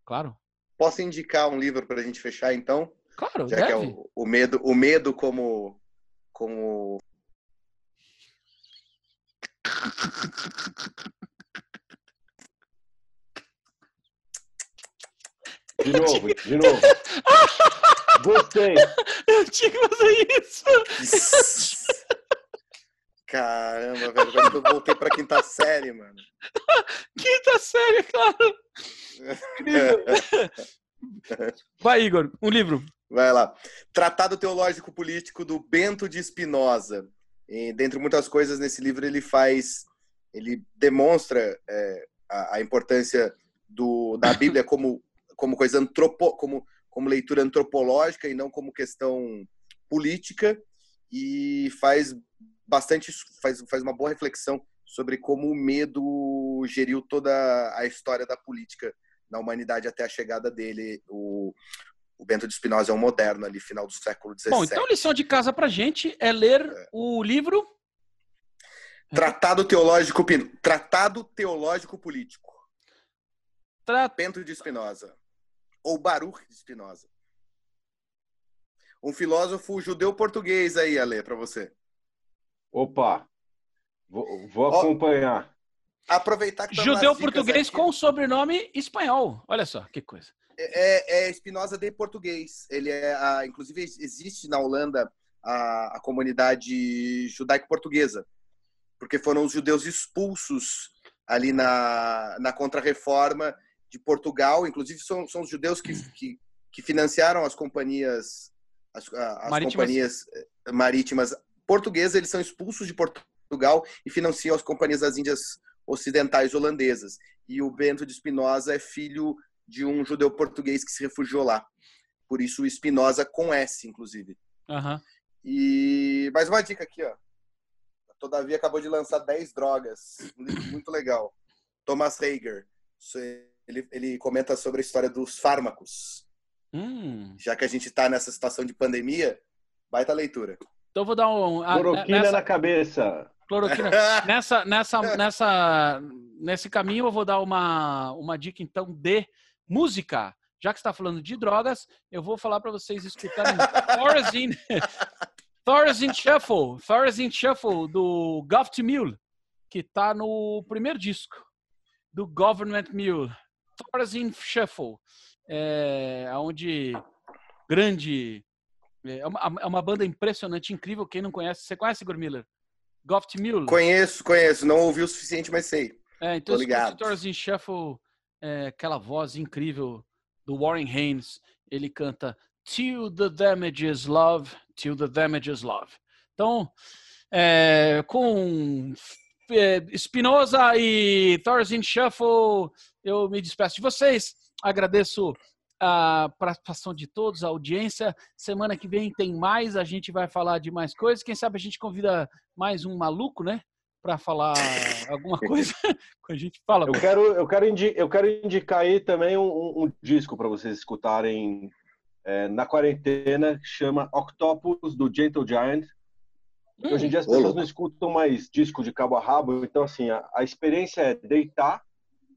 claro. Posso indicar um livro para a gente fechar, então? Claro, Já deve. que é o, o, medo, o medo como, como... De novo, de novo. Gostei. Eu tinha que fazer isso. Caramba, velho. Eu voltei pra quinta série, mano. Quinta série, claro. Incrível. Vai, Igor, um livro. Vai lá. Tratado Teológico Político do Bento de Espinosa. dentre muitas coisas, nesse livro ele faz, ele demonstra é, a, a, importância do, da Bíblia como, como coisa antropo, como, como leitura antropológica e não como questão política e faz bastante faz, faz uma boa reflexão sobre como o medo geriu toda a história da política na humanidade até a chegada dele. O, o Bento de Spinoza é um moderno ali, final do século XVII. Bom, então a lição de casa para gente é ler é. o livro... Tratado Teológico, Tratado Teológico Político. Tra... Bento de Spinoza. Ou Baruch de Spinoza. Um filósofo judeu-português aí, Ale, para você. Opa, vou, vou acompanhar aproveitar que Judeu português aqui. com sobrenome espanhol. Olha só, que coisa. É, é, é Espinosa de português. Ele é, a, inclusive, existe na Holanda a, a comunidade judaico-portuguesa, porque foram os judeus expulsos ali na, na Contra-Reforma de Portugal. Inclusive, são, são os judeus que, que, que financiaram as companhias, as, as marítimas. companhias eh, marítimas portuguesas. Eles são expulsos de Portugal e financiam as companhias das Índias ocidentais holandesas. E o Bento de Spinoza é filho de um judeu português que se refugiou lá. Por isso o Spinoza com S, inclusive. Uhum. E mais uma dica aqui, ó. Todavia acabou de lançar 10 drogas. Um livro muito legal. Thomas Hager. Ele, ele comenta sobre a história dos fármacos. Hum. Já que a gente está nessa situação de pandemia, baita leitura. Então eu vou dar um. Cloroquina nessa... na cabeça. Cloroquina. nessa, nessa, nessa, nesse caminho, eu vou dar uma, uma dica, então, de música. Já que está falando de drogas, eu vou falar para vocês escutarem Thorazine, Thorazine Shuffle, Thorazine Shuffle do Goft Mule, que está no primeiro disco do Government Mule. Thorazine Shuffle, é, onde grande é uma, é uma, banda impressionante, incrível. Quem não conhece, você conhece Igor Miller? Goft Mule? Conheço, conheço. Não ouvi o suficiente, mas sei. É, então, os em Shuffle, é, aquela voz incrível do Warren Haynes, ele canta Till the Damages Love, Till the Damages Love. Então, é, com é, Spinoza e Thorazine Shuffle, eu me despeço de vocês. Agradeço a participação de todos, a audiência. Semana que vem tem mais, a gente vai falar de mais coisas. Quem sabe a gente convida mais um maluco, né? Para falar alguma coisa a gente fala. Eu quero, eu quero, indi eu quero indicar aí também um, um disco para vocês escutarem é, na quarentena que chama Octopus do Gentle Giant. Hum, Hoje em dia as pessoas não escutam mais disco de cabo a rabo, então assim a, a experiência é deitar,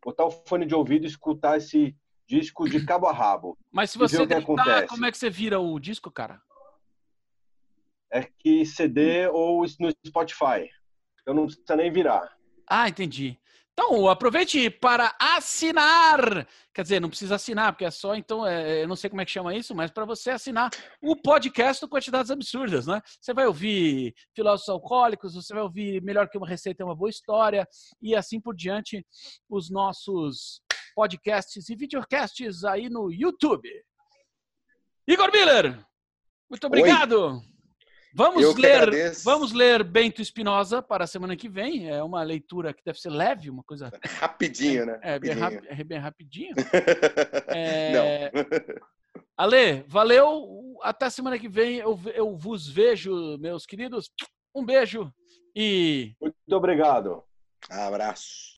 botar o fone de ouvido e escutar esse disco de cabo a rabo. Mas se você deitar, como é que você vira o disco, cara? É que CD ou no Spotify. Eu não precisa nem virar. Ah, entendi. Então, aproveite para assinar. Quer dizer, não precisa assinar, porque é só, então, é, eu não sei como é que chama isso, mas para você assinar o podcast do Quantidades Absurdas, né? Você vai ouvir Filósofos Alcoólicos, você vai ouvir Melhor que uma Receita é uma Boa História, e assim por diante, os nossos podcasts e videocasts aí no YouTube. Igor Miller, muito obrigado. Oi. Vamos ler, vamos ler Bento Espinosa para a semana que vem. É uma leitura que deve ser leve, uma coisa rapidinho, né? É, bem, rapi, é bem rapidinho. é... Não. Ale, valeu. Até semana que vem eu, eu vos vejo, meus queridos. Um beijo e muito obrigado. Abraço.